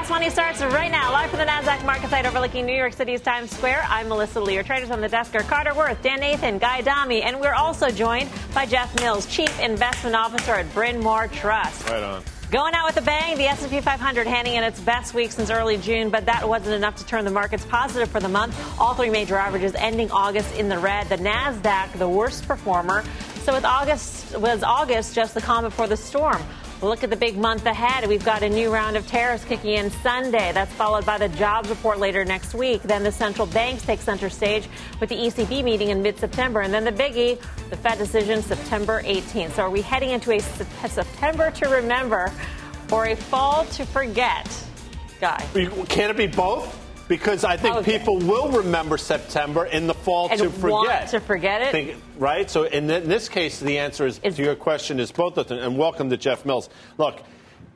Fast Money starts right now, live from the NASDAQ market site overlooking New York City's Times Square. I'm Melissa Lee. Your traders on the desk are Carter Worth, Dan Nathan, Guy Adami, and we're also joined by Jeff Mills, Chief Investment Officer at Bryn Mawr Trust. Right on. Going out with a bang, the S&P 500 handing in its best week since early June, but that wasn't enough to turn the markets positive for the month. All three major averages ending August in the red. The Nasdaq, the worst performer. So with August was August just the calm before the storm. Look at the big month ahead. We've got a new round of tariffs kicking in Sunday. That's followed by the jobs report later next week. Then the central banks take center stage with the ECB meeting in mid September. And then the biggie, the Fed decision September 18th. So are we heading into a September to remember or a fall to forget? Guy. Can it be both? Because I think okay. people will remember September in the fall and to forget. to forget it, think, right? So in, th- in, this case, the answer is, is to your question is both of them. And welcome to Jeff Mills. Look.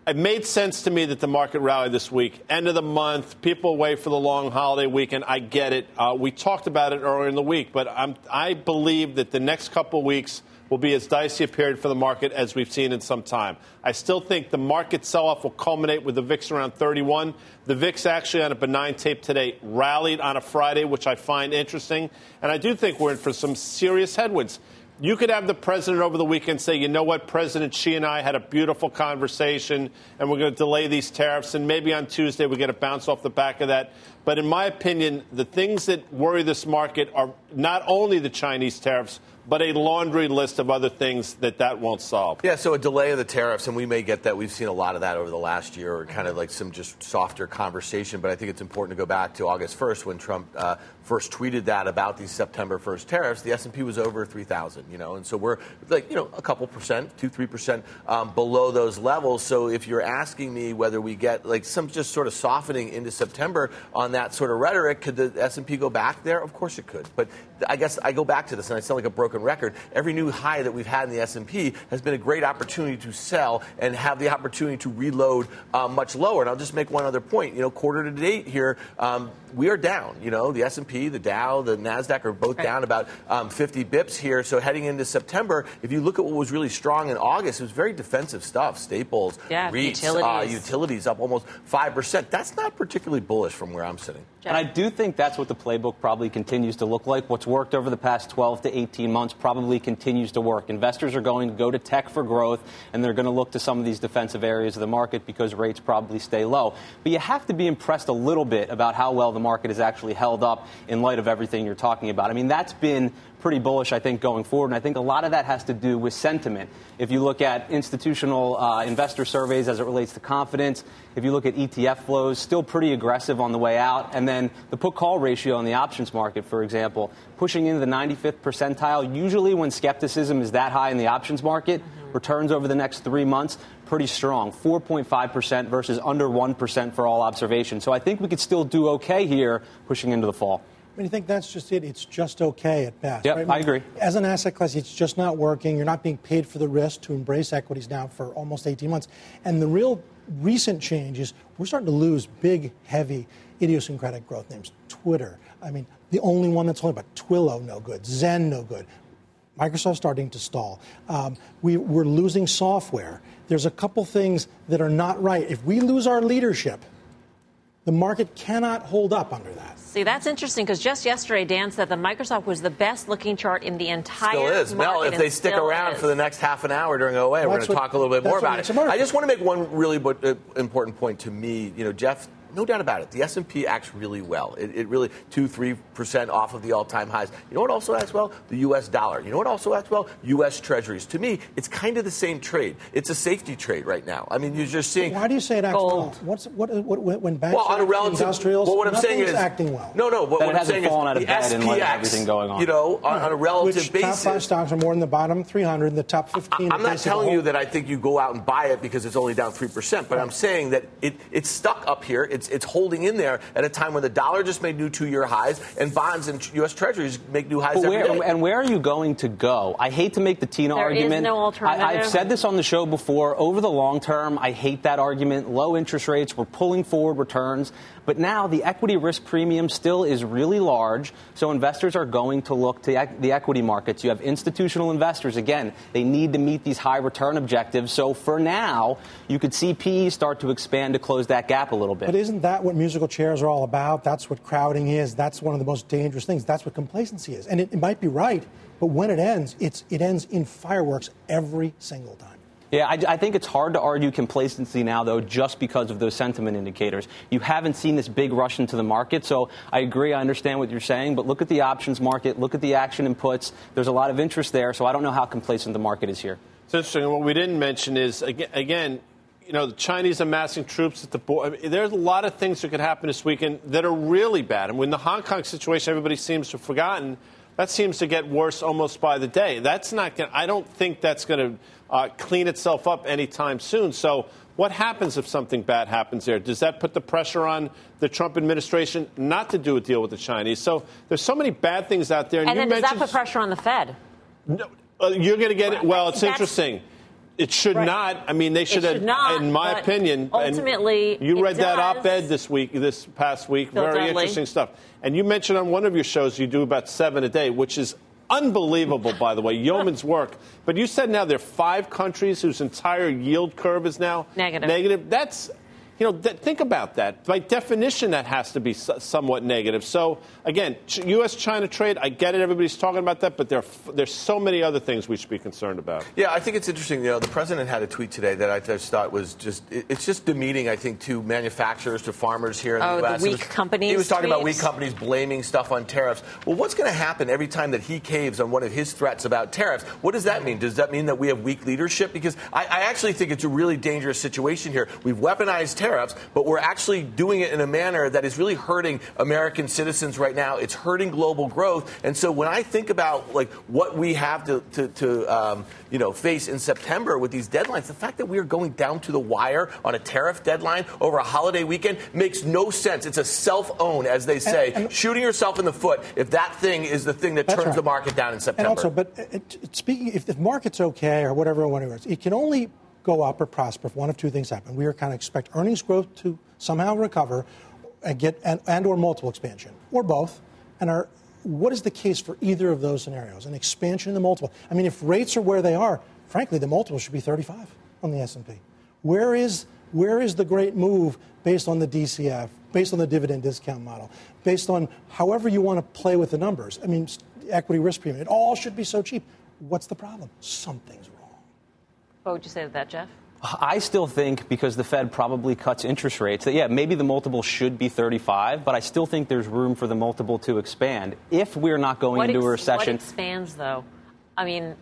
It made sense to me that the market rallied this week. End of the month, people wait for the long holiday weekend. I get it. Uh, we talked about it earlier in the week, but I'm, I believe that the next couple weeks – will be as dicey a period for the market as we've seen in some time. I still think the market sell off will culminate with the VIX around 31. The VIX actually on a benign tape today rallied on a Friday, which I find interesting. And I do think we're in for some serious headwinds. You could have the president over the weekend say, you know what, President Xi and I had a beautiful conversation, and we're going to delay these tariffs, and maybe on Tuesday we get a bounce off the back of that. But in my opinion, the things that worry this market are not only the Chinese tariffs, but a laundry list of other things that that won't solve. Yeah, so a delay of the tariffs, and we may get that. We've seen a lot of that over the last year, or kind of like some just softer conversation. But I think it's important to go back to August 1st when Trump uh, first tweeted that about these September 1st tariffs. The S&P was over 3,000, you know, and so we're like you know a couple percent, two three percent um, below those levels. So if you're asking me whether we get like some just sort of softening into September on that sort of rhetoric, could the S&P go back there? Of course it could. But I guess I go back to this, and I sound like a broken broken record. Every new high that we've had in the S&P has been a great opportunity to sell and have the opportunity to reload uh, much lower. And I'll just make one other point. You know, quarter to date here, um, we are down. You know, the S&P, the Dow, the Nasdaq are both right. down about um, 50 bips here. So heading into September, if you look at what was really strong in August, it was very defensive stuff. Staples, yeah, REITs, utilities. Uh, utilities up almost five percent. That's not particularly bullish from where I'm sitting. And I do think that's what the playbook probably continues to look like. What's worked over the past 12 to 18 months probably continues to work. Investors are going to go to tech for growth, and they're going to look to some of these defensive areas of the market because rates probably stay low. But you have to be impressed a little bit about how well the market has actually held up in light of everything you're talking about. I mean, that's been pretty bullish, I think, going forward. And I think a lot of that has to do with sentiment. If you look at institutional uh, investor surveys as it relates to confidence, if you look at ETF flows, still pretty aggressive on the way out. And then the put call ratio on the options market, for example, pushing into the 95th percentile. Usually, when skepticism is that high in the options market, mm-hmm. returns over the next three months pretty strong 4.5% versus under 1% for all observation. So I think we could still do okay here pushing into the fall. I mean, you think that's just it. It's just okay at best. Yeah, right? I, agree. As an asset class, it's just not working. You're not being paid for the risk to embrace equities now for almost 18 months. And the real recent change is we're starting to lose big, heavy, idiosyncratic growth names. Twitter. I mean, the only one that's only but Twilio, no good. Zen, no good. Microsoft starting to stall. Um, we, we're losing software. There's a couple things that are not right. If we lose our leadership, the market cannot hold up under that. See, that's interesting because just yesterday, Dan said that Microsoft was the best looking chart in the entire market. Still is. Mel, if they stick around is. for the next half an hour during OA, we're going to talk a little bit more about it. I just want to make one really uh, important point to me. You know, Jeff no doubt about it. The S&P acts really well. It, it really two, three percent off of the all-time highs. You know what also acts well? The U.S. dollar. You know what also acts well? U.S. Treasuries. To me, it's kind of the same trade. It's a safety trade right now. I mean, you're just seeing. Why do you say it acts gold. well? What's what, what, when banks well, on a relative, industrials? Well, what I'm saying is acting well. No, no. What, what I'm saying is the SPX, everything going on. You know, on, on a relative Which basis. Top five stocks are more in the bottom 300, and the top 15. I, am not telling you that I think you go out and buy it because it's only down three percent, but right. I'm saying that it, it's stuck up here. It's it's it's holding in there at a time when the dollar just made new two-year highs and bonds and U.S. Treasuries make new highs But where, day. and where are you going to go? I hate to make the Tina There is argument. no alternative. I, have said this on the show before. Over the long term, I hate that argument. Low interest rates, we're pulling forward returns. But now the equity risk premium still is really large, so investors are going to look to the equity markets. You have institutional investors. Again, they need to meet these high return objectives. So for now, you could see PE start to expand to close that gap a little bit. But isn't that what musical chairs are all about? That's what crowding is. That's one of the most dangerous things. That's what complacency is. And it, it might be right, but when it ends, it's, it ends in fireworks every single time. Yeah, I, I, think it's hard to argue complacency now, though, just because of those sentiment indicators. You haven't seen this big rush into the market, so I agree. I understand what you're saying, but look at the options market, look at the action inputs. There's a lot of interest there, so I don't know how complacent the market is here. It's interesting. What we didn't mention is again, you know, the Chinese amassing troops at the border. I mean, there's a lot of things that could happen this weekend that are really bad. And when the Hong Kong situation, everybody seems to have forgotten. That seems to get worse almost by the day. That's not. Gonna, I don't think that's going to uh, clean itself up anytime soon. So, what happens if something bad happens there? Does that put the pressure on the Trump administration not to do a deal with the Chinese? So, there's so many bad things out there. And, and then does that put pressure on the Fed? No, uh, you're going to get it. Well, it's That's, interesting. It should right. not. I mean, they should, should have, not, in my opinion. Ultimately, you read that op-ed this week, this past week. Bill Very Dudley. interesting stuff. And you mentioned on one of your shows you do about seven a day, which is unbelievable, by the way, yeoman's work. But you said now there are five countries whose entire yield curve is now negative. Negative. That's you know, th- think about that. By definition, that has to be somewhat negative. So, again, U.S. China trade, I get it. Everybody's talking about that, but there f- there's so many other things we should be concerned about. Yeah, I think it's interesting. You know, the president had a tweet today that I just thought was just, it's just demeaning, I think, to manufacturers, to farmers here in oh, the U.S. The weak was, companies. He was talking tweets. about weak companies blaming stuff on tariffs. Well, what's going to happen every time that he caves on one of his threats about tariffs? What does that mean? Does that mean that we have weak leadership? Because I, I actually think it's a really dangerous situation here. We've weaponized tariffs, but we're actually doing it in a manner that is really hurting American citizens right now. It's hurting global growth. And so when I think about like what we have to, to, to um, you know, face in September with these deadlines, the fact that we are going down to the wire on a tariff deadline over a holiday weekend makes no sense. It's a self-own, as they say, and, and, shooting yourself in the foot if that thing is the thing that turns right. the market down in September. And also, but it, it, speaking, if the market's okay or whatever, whatever, it can only go up or prosper if one of two things happen. We are kind of expect earnings growth to somehow recover and get and, and or multiple expansion or both. And our what is the case for either of those scenarios? An expansion in the multiple. I mean, if rates are where they are, frankly, the multiple should be 35 on the S&P. Where is where is the great move based on the DCF, based on the dividend discount model, based on however you want to play with the numbers? I mean, equity risk premium. It all should be so cheap. What's the problem? Something's. What would you say to that, Jeff? I still think because the Fed probably cuts interest rates that yeah maybe the multiple should be 35, but I still think there's room for the multiple to expand if we're not going what into ex- a recession. What expands though? I mean,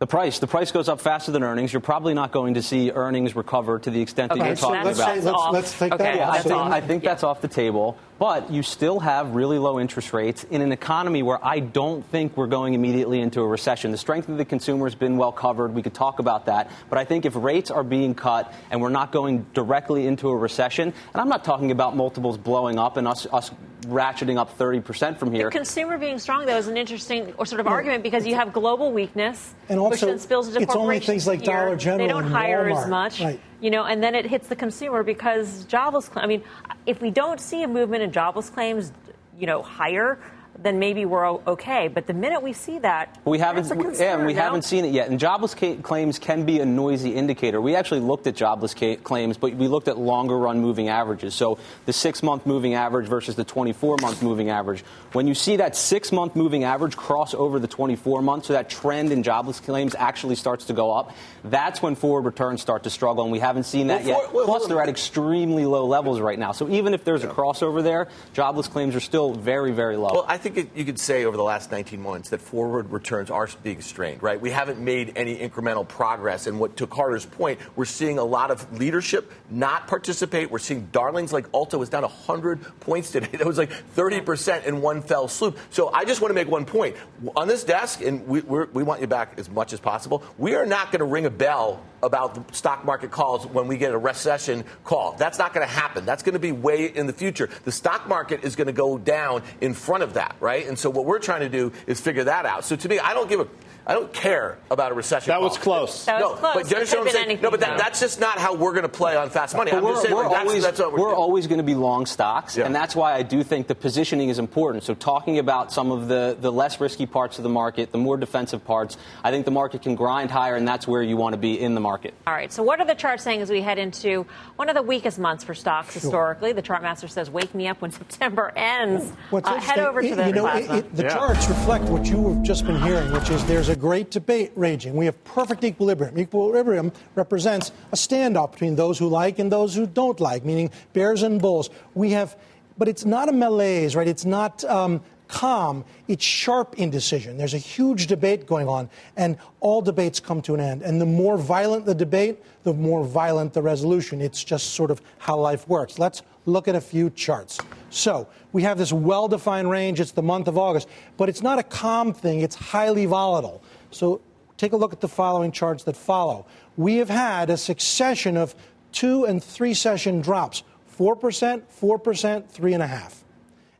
the price. The price goes up faster than earnings. You're probably not going to see earnings recover to the extent okay, that you're so talking let's about. Say, let's, let's, take okay, that yeah, off. I think, I think yeah. that's off the table. But you still have really low interest rates in an economy where I don't think we're going immediately into a recession. The strength of the consumer has been well covered. We could talk about that. But I think if rates are being cut and we're not going directly into a recession, and I'm not talking about multiples blowing up and us, us ratcheting up 30% from here. The consumer being strong, though, is an interesting or sort of yeah. argument because you have global weakness, and also, which then spills into it's only things like here. Dollar General They don't and hire Walmart. as much. Right. You know, and then it hits the consumer because jobless. I mean, if we don't see a movement in jobless claims, you know, higher, then maybe we're okay. But the minute we see that, we haven't, concern, yeah, and we no? haven't seen it yet. And jobless ca- claims can be a noisy indicator. We actually looked at jobless ca- claims, but we looked at longer run moving averages. So the six month moving average versus the 24 month moving average. When you see that six month moving average cross over the 24 month, so that trend in jobless claims actually starts to go up, that's when forward returns start to struggle. And we haven't seen that well, yet. For, well, Plus, they're at extremely low levels right now. So even if there's a crossover there, jobless claims are still very, very low. Well, I think think it, you could say over the last 19 months that forward returns are being strained, right? We haven't made any incremental progress. And what to Carter's point, we're seeing a lot of leadership not participate. We're seeing darlings like Ulta was down 100 points today. That was like 30% in one fell swoop. So I just want to make one point. On this desk, and we, we want you back as much as possible, we are not going to ring a bell about the stock market calls when we get a recession call. That's not going to happen. That's going to be way in the future. The stock market is going to go down in front of that, right? And so what we're trying to do is figure that out. So to me, I don't give a I don't care about a recession. That call. was close. That was no, close. but you understand what I'm saying? No, but that, that's just not how we're going to play on fast money. But I'm we're, just saying we're like, that's, always, that's what we're, we're always going to be long stocks, Yeah. and that's why I do think the positioning is important. So talking about some of the, the less risky parts of the market, the more defensive parts, I think the market can grind higher, and that's where you want to be in the market. All right. So, what are the charts saying as we head into one of the weakest months for stocks historically? The chart master says, "Wake me up when September ends." What's Uh, head over to it- the you know, it- it- the Yeah. charts reflect what you have just been hearing, which is there's a great debate raging. We have perfect equilibrium. Equilibrium represents a standoff between those who like and those who don't like, meaning bears and bulls. We have, but it's not a malaise, right? It's not. Um, Calm, it's sharp indecision. There's a huge debate going on, and all debates come to an end. And the more violent the debate, the more violent the resolution. It's just sort of how life works. Let's look at a few charts. So we have this well defined range. It's the month of August, but it's not a calm thing, it's highly volatile. So take a look at the following charts that follow. We have had a succession of two and three session drops 4%, 4%, 3.5.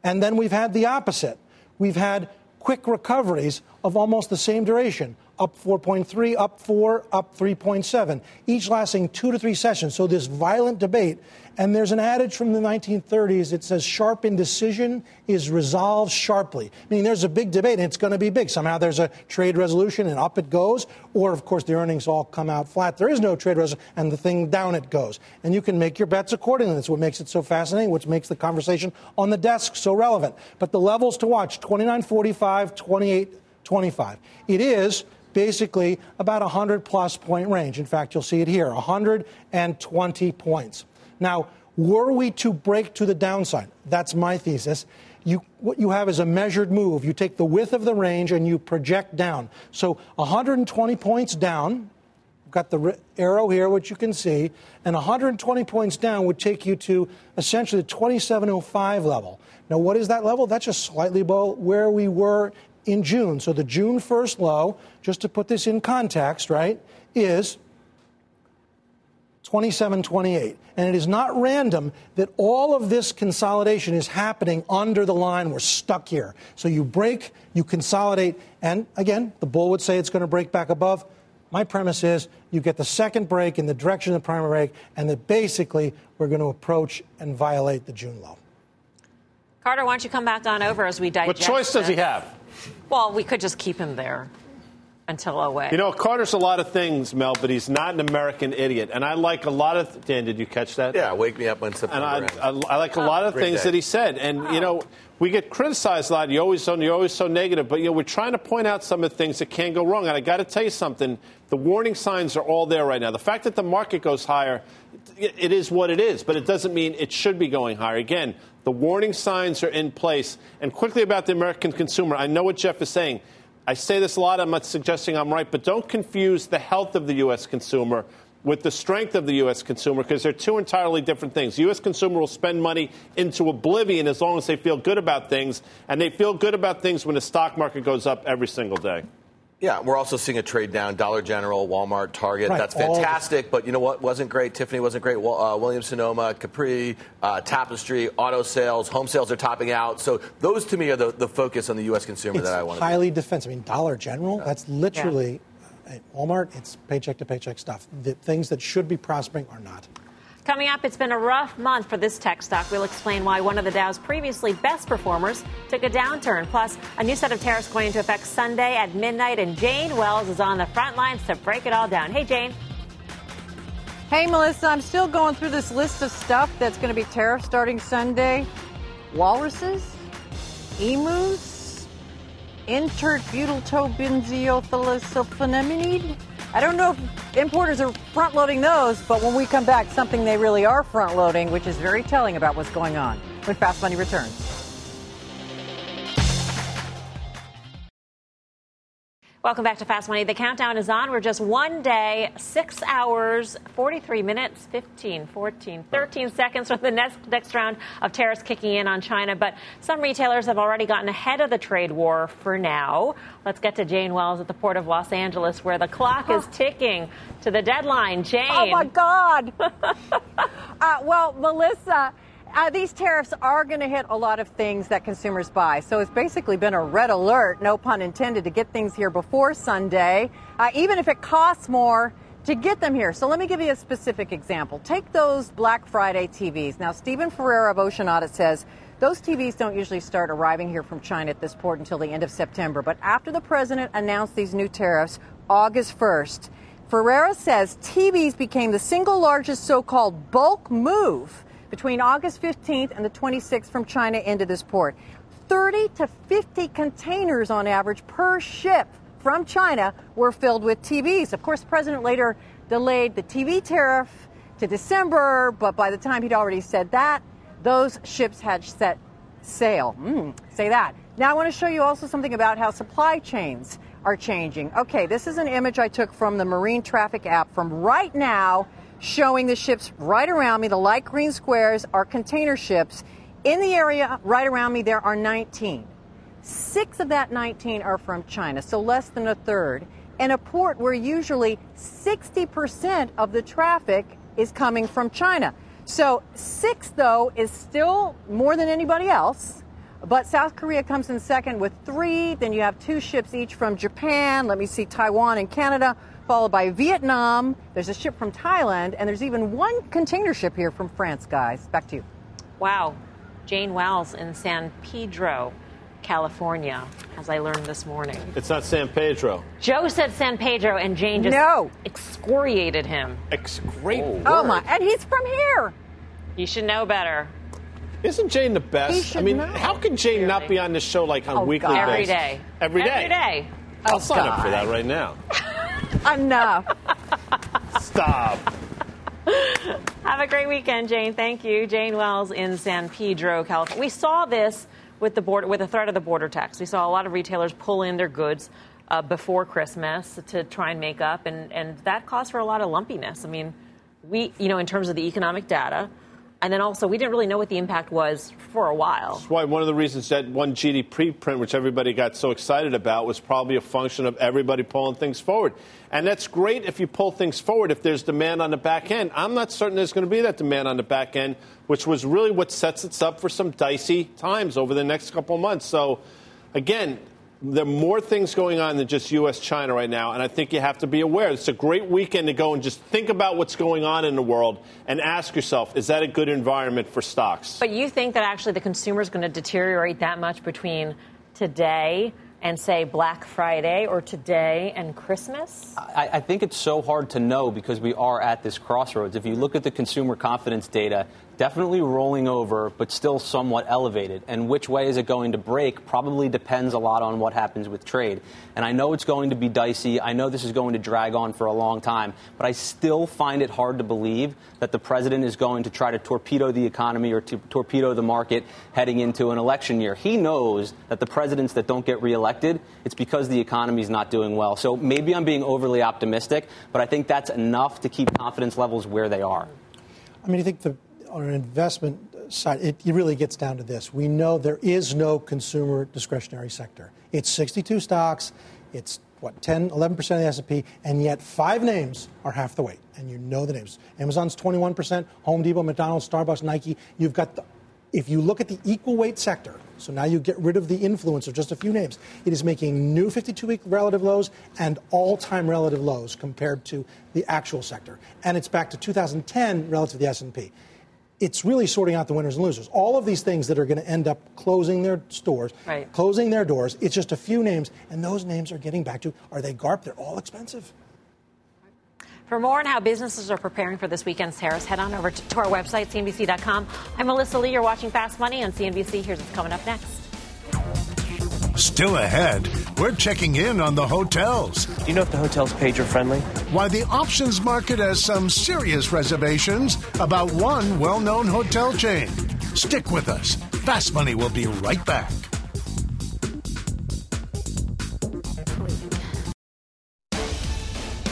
And then we've had the opposite. We've had quick recoveries of almost the same duration up 4.3, up 4, up 3.7, each lasting two to three sessions. So, this violent debate. And there's an adage from the 1930s that says sharp indecision is resolved sharply. Meaning there's a big debate and it's going to be big. Somehow there's a trade resolution and up it goes. Or, of course, the earnings all come out flat. There is no trade resolution and the thing down it goes. And you can make your bets accordingly. That's what makes it so fascinating, which makes the conversation on the desk so relevant. But the levels to watch 29.45, 28.25. It is basically about a 100 plus point range. In fact, you'll see it here 120 points. Now, were we to break to the downside, that's my thesis. You, what you have is a measured move. You take the width of the range and you project down. So 120 points down, got the arrow here, which you can see, and 120 points down would take you to essentially the 2705 level. Now, what is that level? That's just slightly below where we were in June. So the June 1st low, just to put this in context, right, is 2728. And it is not random that all of this consolidation is happening under the line. We're stuck here. So you break, you consolidate, and again, the bull would say it's going to break back above. My premise is you get the second break in the direction of the primary break, and that basically we're going to approach and violate the June low. Carter, why don't you come back on over as we digest? What choice does he have? Well, we could just keep him there until 08. You know, Carter's a lot of things, Mel, but he's not an American idiot. And I like a lot of. Dan, did you catch that? yeah, wake me up when And September I. I, I like a oh, lot of things day. that he said. And, you know, we get criticized a lot. You're always so, you're always so negative. But, you know, we're trying to point out some of the things that can go wrong. And I got to tell you something. The warning signs are all there right now. The fact that the market goes higher, it, it is what it is. But it doesn't mean it should be going higher. Again, the warning signs are in place. And quickly about the American consumer, I know what Jeff is saying. I say this a lot. I'm not suggesting I'm right, but don't confuse the health of the U.S. consumer with the strength of the U.S. consumer because they're two entirely different things. The U.S. consumer will spend money into oblivion as long as they feel good about things, and they feel good about things when the stock market goes up every single day. Yeah, we're also seeing a trade down. Dollar General, Walmart, Target. Right, That's fantastic. But you know what wasn't great? Tiffany wasn't great. Well, uh, Williams Sonoma, Capri, uh, Tapestry, auto sales, home sales are topping out. So those to me are the, the focus on the U.S. consumer It's that I want to. highly defensive. I mean, Dollar General, that's literally at Walmart, it's paycheck to paycheck stuff. The things that should be prospering are not. Coming up, it's been a rough month for this tech stock. We'll explain why one of the Dow's previously best performers took a downturn. Plus, a new set of tariffs going into effect Sunday at midnight, and Jane Wells is on the front lines to break it all down. Hey, Jane. Hey, Melissa, I'm still going through this list of stuff that's going to be tariff starting Sunday. Walruses, emus, interbutyl I don't know if importers are front loading those, but when we come back, something they really are front loading, which is very telling about what's going on when Fast Money returns. Welcome back to Fast Money. The countdown is on. We're just one day, six hours, 43 minutes, 15, 14, 13 seconds from the next, next round of tariffs kicking in on China. But some retailers have already gotten ahead of the trade war for now. Let's get to Jane Wells at the Port of Los Angeles, where the clock is ticking to the deadline. Jane. Oh, my God. uh, well, Melissa uh, these tariffs are going to hit a lot of things that consumers buy. So it's basically been a red alert, no pun intended, to get things here before Sunday, uh, even if it costs more to get them here. So let me give you a specific example. Take those Black Friday TVs. Now, Stephen Ferreira of Ocean Audit says those TVs don't usually start arriving here from China at this port until the end of September. But after the president announced these new tariffs August 1st, Ferreira says TVs became the single largest so called bulk move between August 15th and the 26th from China into this port. 30 to 50 containers on average per ship from China were filled with TVs. Of course, the president later delayed the TV tariff to December, but by the time he'd already said that, those ships had set sail. Mm, say that. Now, I want to show you also something about how supply chains are changing. Okay, this is an image I took from the Marine Traffic app from right now showing the ships right around me. The light green squares are container ships. In the area right around me, there are 19. Six of that 19 are from China, so less than a third. In a port where usually 60% of the traffic is coming from China. So six, though, is still more than anybody else. But South Korea comes in second with three. Then you have two ships each from Japan. Let me see, Taiwan and Canada followed by Vietnam. There's a ship from Thailand, and there's even one container ship here from France, guys. Back to you. Wow. Jane Wells in San Pedro, California, as I learned this morning. It's not San Pedro. Joe said San Pedro, and Jane just no. excoriated him. Excoriated. Oh. oh, my. And he's from here. You should know better. Isn't Jane the best? I mean, know. how can Jane really? not be on this show like on oh, a weekly God. Every basis? day. Every day. Every day. I'll oh, sign God. up for that right now. Enough. Stop. Have a great weekend, Jane. Thank you. Jane Wells in San Pedro, California. We saw this with the border, with the threat of the border tax. We saw a lot of retailers pull in their goods uh, before Christmas to try and make up, and, and that caused for a lot of lumpiness. I mean, we, you know, in terms of the economic data, and then also, we didn't really know what the impact was for a while. That's why one of the reasons that one GDP print, which everybody got so excited about, was probably a function of everybody pulling things forward. And that's great if you pull things forward if there's demand on the back end. I'm not certain there's going to be that demand on the back end, which was really what sets us up for some dicey times over the next couple months. So, again, there are more things going on than just U.S. China right now, and I think you have to be aware. It's a great weekend to go and just think about what's going on in the world and ask yourself, is that a good environment for stocks? But you think that actually the consumer is going to deteriorate that much between today and say Black Friday or today and Christmas? I, I, think it's so hard to know because we are at this crossroads. If you look at the consumer confidence data, definitely rolling over, but still somewhat elevated. And which way is it going to break probably depends a lot on what happens with trade. And I know it's going to be dicey. I know this is going to drag on for a long time, but I still find it hard to believe that the president is going to try to torpedo the economy or to torpedo the market heading into an election year. He knows that the presidents that don't get reelected, it's because the economy is not doing well. So maybe I'm being overly optimistic, but I think that's enough to keep confidence levels where they are. I mean, I think the on an investment side, it, really gets down to this. We know there is no consumer discretionary sector. It's 62 stocks. It's what 10, 11 percent of the S&P, and yet five names are half the weight, and you know the names. Amazon's 21 percent, Home Depot, McDonald's, Starbucks, Nike. You've got the. If you look at the equal weight sector, so now you get rid of the influence of just a few names, it is making new 52-week relative lows and all-time relative lows compared to the actual sector, and it's back to 2010 relative to the S&P it's really sorting out the winners and losers. All of these things that are going to end up closing their stores, right. closing their doors, it's just a few names, and those names are getting back to are they GARP? They're all expensive. For more on how businesses are preparing for this weekend's tariffs, head on over to, to our website, CNBC.com. I'm Melissa Lee. You're watching Fast Money on CNBC. Here's what's coming up next. Still ahead, we're checking in on the hotels. Do you know if the hotel's pager friendly? Why the options market has some serious reservations about one well known hotel chain. Stick with us. Fast Money will be right back.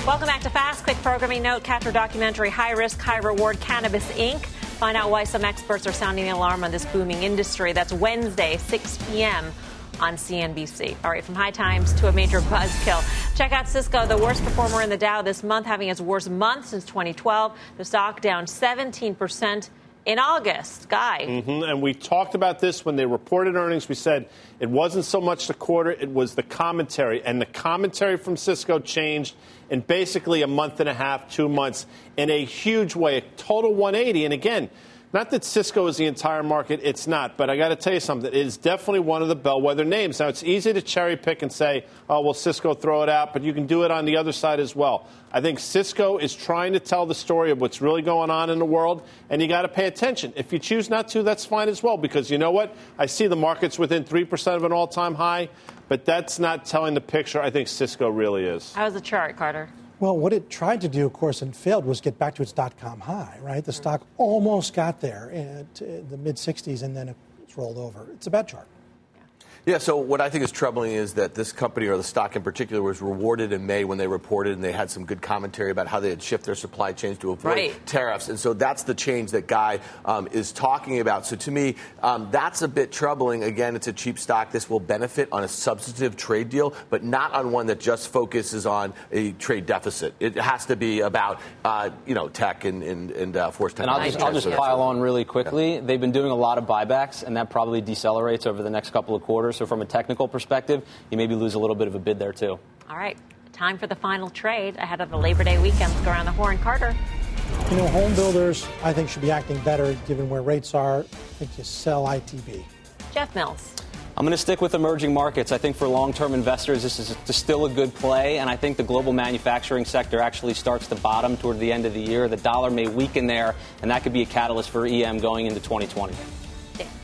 Welcome back to Fast Quick programming note catch our documentary High Risk, High Reward Cannabis Inc. Find out why some experts are sounding the alarm on this booming industry. That's Wednesday, 6 p.m. on CNBC. All right, from high times to a major buzzkill. Check out Cisco, the worst performer in the Dow this month, having its worst month since 2012. The stock down 17 percent in August. Guy. Mm-hmm. And we talked about this when they reported earnings. We said it wasn't so much the quarter, it was the commentary. And the commentary from Cisco changed in basically a month and a half, two months, in a huge way, a total 180. And again, not that Cisco is the entire market, it's not. But I got to tell you something. It is definitely one of the bellwether names. Now, it's easy to cherry pick and say, oh, well, Cisco throw it out, but you can do it on the other side as well. I think Cisco is trying to tell the story of what's really going on in the world, and you got to pay attention. If you choose not to, that's fine as well, because you know what? I see the market's within 3% of an all time high, but that's not telling the picture I think Cisco really is. How's the chart, Carter? Well, what it tried to do, of course, and failed was get back to its dot com high, right? The stock almost got there uh, at uh, the mid 60s and then it's rolled over. It's a bad chart. Yeah, so what I think is troubling is that this company, or the stock in particular, was rewarded in May when they reported and they had some good commentary about how they had shifted their supply chains to avoid right. tariffs. And so that's the change that Guy um, is talking about. So to me, um, that's a bit troubling. Again, it's a cheap stock. This will benefit on a substantive trade deal, but not on one that just focuses on a trade deficit. It has to be about, uh, you know, tech and, and, and uh, force technology. And I'll just, I'll just pile on really quickly. Yeah. They've been doing a lot of buybacks, and that probably decelerates over the next couple of quarters. So, from a technical perspective, you maybe lose a little bit of a bid there, too. All right. Time for the final trade ahead of the Labor Day weekend. Let's go around the horn. Carter. You know, home builders, I think, should be acting better given where rates are. I think you sell ITB. Jeff Mills. I'm going to stick with emerging markets. I think for long term investors, this is still a good play, and I think the global manufacturing sector actually starts to bottom toward the end of the year. The dollar may weaken there, and that could be a catalyst for EM going into 2020.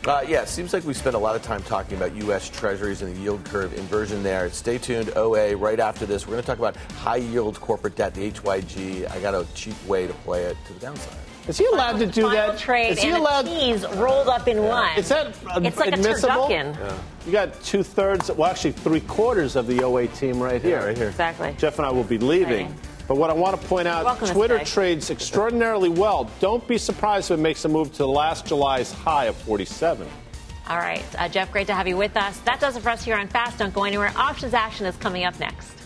Uh, yeah, it seems like we spent a lot of time talking about U.S. Treasuries and the yield curve inversion there. Stay tuned, OA. Right after this, we're going to talk about high yield corporate debt, the HYG. I got a cheap way to play it to the downside. Is he allowed to do Final that? Trade is he and allowed? Keys rolled up in one. Is that it's like admissible? a turducken. Yeah. You got two thirds, well, actually three quarters of the OA team right here. Right here. Exactly. Jeff and I will be leaving. Right. But what I want to point out, Twitter trades extraordinarily well. Don't be surprised if it makes a move to last July's high of 47. All right, uh, Jeff, great to have you with us. That does it for us here on Fast. Don't go anywhere. Options action is coming up next.